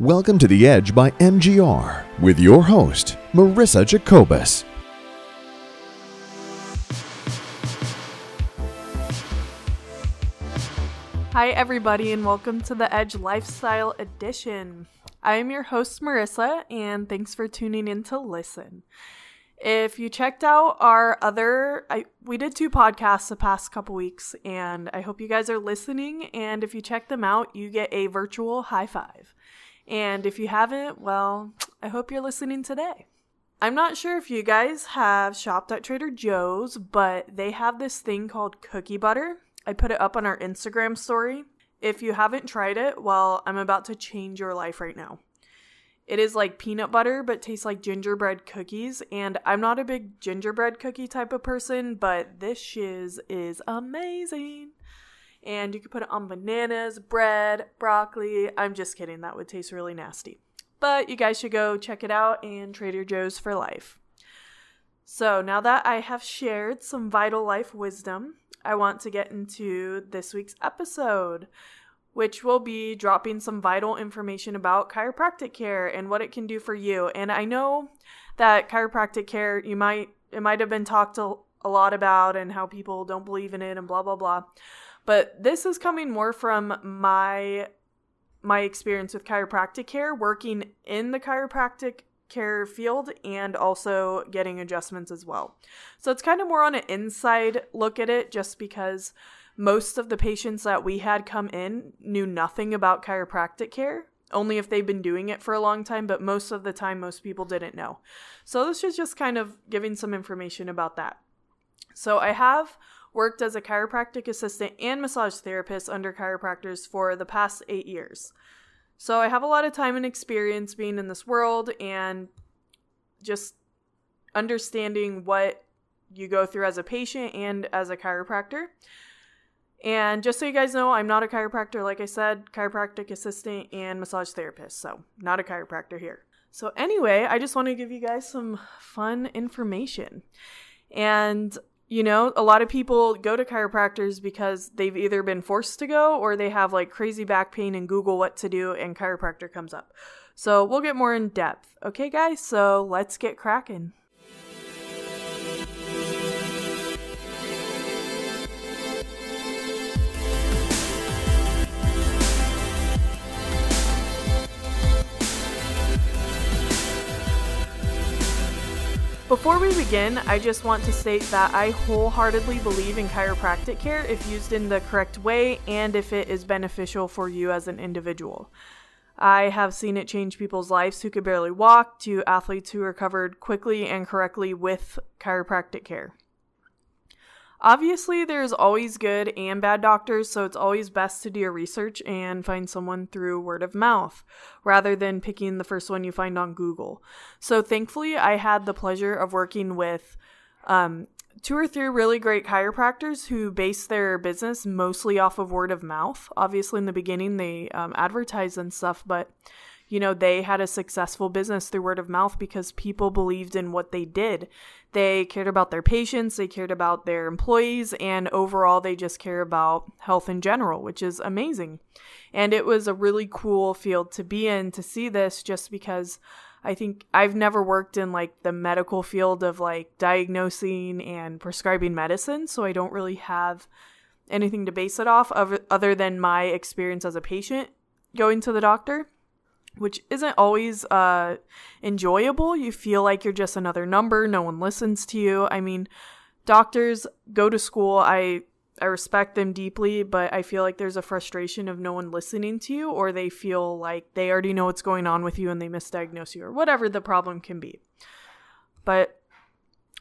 Welcome to The Edge by MGR with your host, Marissa Jacobus. Hi, everybody, and welcome to the Edge Lifestyle Edition. I am your host, Marissa, and thanks for tuning in to listen. If you checked out our other, I, we did two podcasts the past couple weeks, and I hope you guys are listening. And if you check them out, you get a virtual high five. And if you haven't, well, I hope you're listening today. I'm not sure if you guys have shopped at Trader Joe's, but they have this thing called cookie butter. I put it up on our Instagram story. If you haven't tried it, well, I'm about to change your life right now. It is like peanut butter, but tastes like gingerbread cookies. And I'm not a big gingerbread cookie type of person, but this shiz is amazing. And you could put it on bananas, bread, broccoli. I'm just kidding, that would taste really nasty. But you guys should go check it out and Trader Joe's for life. So now that I have shared some vital life wisdom, I want to get into this week's episode, which will be dropping some vital information about chiropractic care and what it can do for you. And I know that chiropractic care, you might, it might have been talked a, a lot about and how people don't believe in it and blah, blah, blah. But this is coming more from my my experience with chiropractic care, working in the chiropractic care field and also getting adjustments as well. So it's kind of more on an inside look at it just because most of the patients that we had come in knew nothing about chiropractic care, only if they've been doing it for a long time, but most of the time, most people didn't know. So this is just kind of giving some information about that. So I have worked as a chiropractic assistant and massage therapist under chiropractors for the past eight years. So I have a lot of time and experience being in this world and just understanding what you go through as a patient and as a chiropractor. And just so you guys know, I'm not a chiropractor, like I said, chiropractic assistant and massage therapist. So, not a chiropractor here. So, anyway, I just want to give you guys some fun information. And you know, a lot of people go to chiropractors because they've either been forced to go or they have like crazy back pain and Google what to do and chiropractor comes up. So we'll get more in depth. Okay, guys, so let's get cracking. Before we begin, I just want to state that I wholeheartedly believe in chiropractic care if used in the correct way and if it is beneficial for you as an individual. I have seen it change people's lives who could barely walk to athletes who recovered quickly and correctly with chiropractic care. Obviously, there's always good and bad doctors, so it's always best to do your research and find someone through word of mouth rather than picking the first one you find on Google. So, thankfully, I had the pleasure of working with um, two or three really great chiropractors who base their business mostly off of word of mouth. Obviously, in the beginning, they um, advertise and stuff, but you know, they had a successful business through word of mouth because people believed in what they did. They cared about their patients, they cared about their employees, and overall, they just care about health in general, which is amazing. And it was a really cool field to be in to see this just because I think I've never worked in like the medical field of like diagnosing and prescribing medicine, so I don't really have anything to base it off of other than my experience as a patient going to the doctor which isn't always uh, enjoyable. You feel like you're just another number. No one listens to you. I mean, doctors go to school. I I respect them deeply, but I feel like there's a frustration of no one listening to you, or they feel like they already know what's going on with you and they misdiagnose you, or whatever the problem can be. But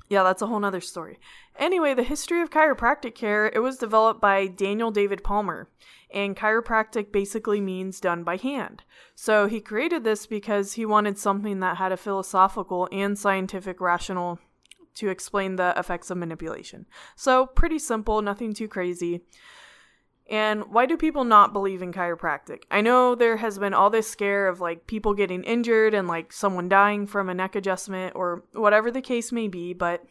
yeah, that's a whole nother story. Anyway, the history of chiropractic care, it was developed by Daniel David Palmer, and chiropractic basically means done by hand. So he created this because he wanted something that had a philosophical and scientific rationale to explain the effects of manipulation. So pretty simple, nothing too crazy. And why do people not believe in chiropractic? I know there has been all this scare of like people getting injured and like someone dying from a neck adjustment or whatever the case may be, but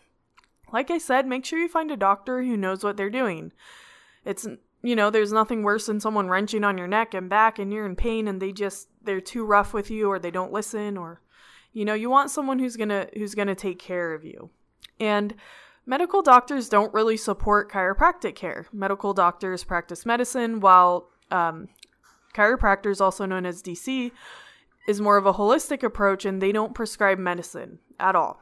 like I said, make sure you find a doctor who knows what they're doing. It's you know, there's nothing worse than someone wrenching on your neck and back and you're in pain and they just they're too rough with you or they don't listen or you know, you want someone who's to who's to take care of you. And medical doctors don't really support chiropractic care. Medical doctors practice medicine while um, chiropractors also known as DC is more of a holistic approach and they don't prescribe medicine at all.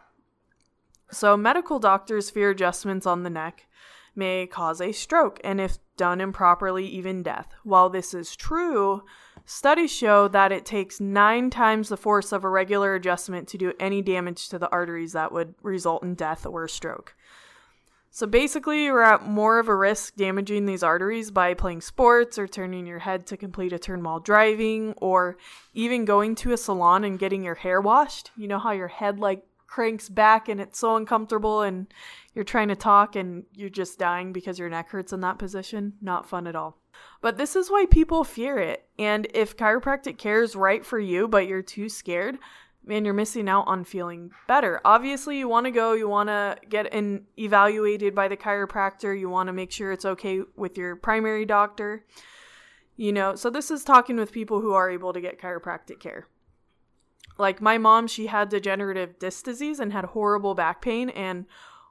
So medical doctors fear adjustments on the neck may cause a stroke, and if done improperly, even death. While this is true, studies show that it takes nine times the force of a regular adjustment to do any damage to the arteries that would result in death or stroke. So basically, you're at more of a risk damaging these arteries by playing sports or turning your head to complete a turn while driving or even going to a salon and getting your hair washed. You know how your head like cranks back and it's so uncomfortable and you're trying to talk and you're just dying because your neck hurts in that position. Not fun at all. But this is why people fear it. And if chiropractic care is right for you, but you're too scared, man, you're missing out on feeling better. Obviously, you want to go, you want to get in, evaluated by the chiropractor, you want to make sure it's okay with your primary doctor. You know, so this is talking with people who are able to get chiropractic care. Like my mom, she had degenerative disc disease and had horrible back pain. And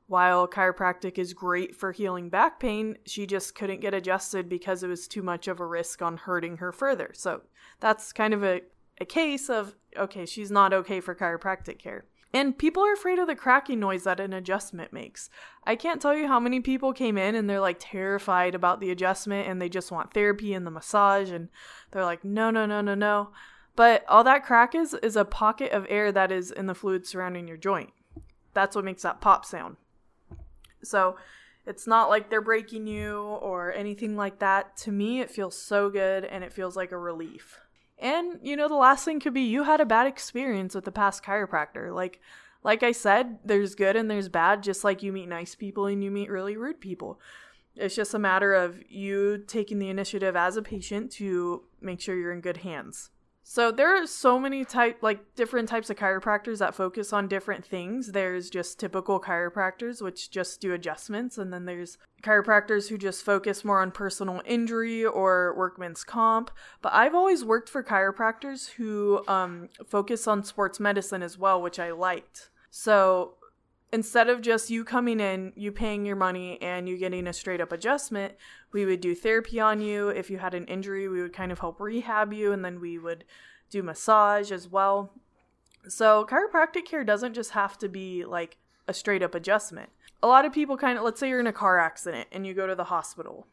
while chiropractic is great for healing back pain, she just couldn't get adjusted because it was too much of a risk on hurting her further. So that's kind of a, a case of okay, she's not okay for chiropractic care. And people are afraid of the cracking noise that an adjustment makes. I can't tell you how many people came in and they're like terrified about the adjustment and they just want therapy and the massage and they're like, no, no, no, no, no. But all that crack is is a pocket of air that is in the fluid surrounding your joint. That's what makes that pop sound. So it's not like they're breaking you or anything like that. To me, it feels so good and it feels like a relief. And you know, the last thing could be you had a bad experience with the past chiropractor. Like like I said, there's good and there's bad, just like you meet nice people and you meet really rude people. It's just a matter of you taking the initiative as a patient to make sure you're in good hands. So there are so many type like different types of chiropractors that focus on different things. There's just typical chiropractors which just do adjustments and then there's chiropractors who just focus more on personal injury or workman's comp. But I've always worked for chiropractors who um, focus on sports medicine as well, which I liked. So instead of just you coming in, you paying your money, and you getting a straight up adjustment, we would do therapy on you. If you had an injury, we would kind of help rehab you, and then we would do massage as well. So, chiropractic care doesn't just have to be like a straight up adjustment. A lot of people kind of, let's say you're in a car accident and you go to the hospital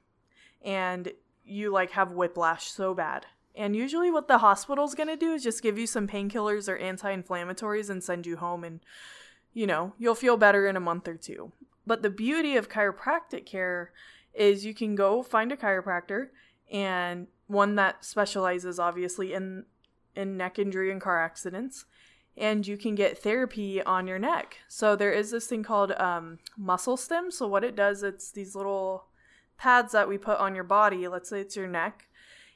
and you like have whiplash so bad. And usually, what the hospital's gonna do is just give you some painkillers or anti inflammatories and send you home and you know, you'll feel better in a month or two. But the beauty of chiropractic care is you can go find a chiropractor and one that specializes obviously in in neck injury and car accidents and you can get therapy on your neck. So there is this thing called um, muscle stim. So what it does, it's these little pads that we put on your body. Let's say it's your neck.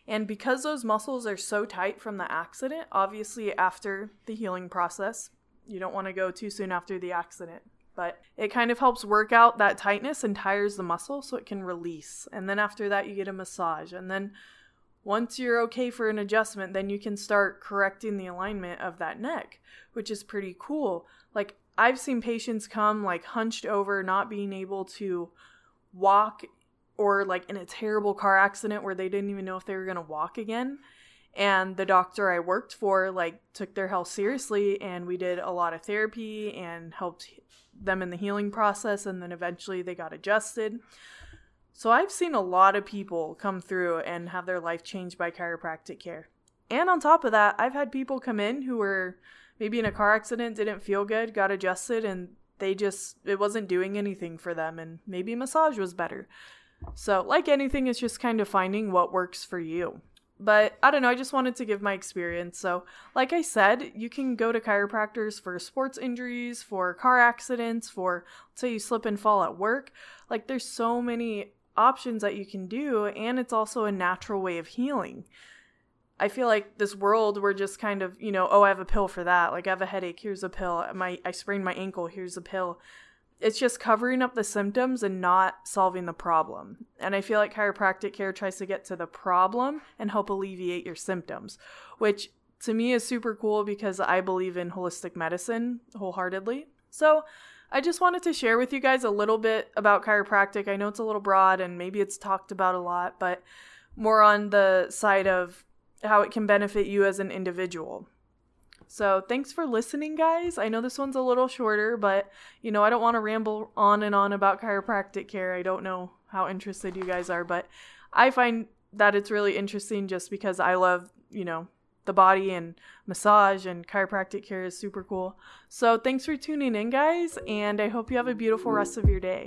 And because those muscles are so tight from the accident, obviously after the healing process, you don't want to go too soon after the accident. But it kind of helps work out that tightness and tires the muscle so it can release. And then after that, you get a massage. And then once you're okay for an adjustment, then you can start correcting the alignment of that neck, which is pretty cool. Like, I've seen patients come like hunched over, not being able to walk, or like in a terrible car accident where they didn't even know if they were going to walk again and the doctor I worked for like took their health seriously and we did a lot of therapy and helped them in the healing process and then eventually they got adjusted. So I've seen a lot of people come through and have their life changed by chiropractic care. And on top of that, I've had people come in who were maybe in a car accident, didn't feel good, got adjusted and they just it wasn't doing anything for them and maybe massage was better. So, like anything, it's just kind of finding what works for you. But I don't know, I just wanted to give my experience. So, like I said, you can go to chiropractors for sports injuries, for car accidents, for say you slip and fall at work. Like there's so many options that you can do and it's also a natural way of healing. I feel like this world we're just kind of, you know, oh, I have a pill for that. Like I have a headache, here's a pill. My I sprained my ankle, here's a pill. It's just covering up the symptoms and not solving the problem. And I feel like chiropractic care tries to get to the problem and help alleviate your symptoms, which to me is super cool because I believe in holistic medicine wholeheartedly. So, I just wanted to share with you guys a little bit about chiropractic. I know it's a little broad and maybe it's talked about a lot, but more on the side of how it can benefit you as an individual. So, thanks for listening, guys. I know this one's a little shorter, but you know, I don't want to ramble on and on about chiropractic care. I don't know how interested you guys are, but I find that it's really interesting just because I love, you know, the body and massage and chiropractic care is super cool. So, thanks for tuning in, guys, and I hope you have a beautiful rest of your day.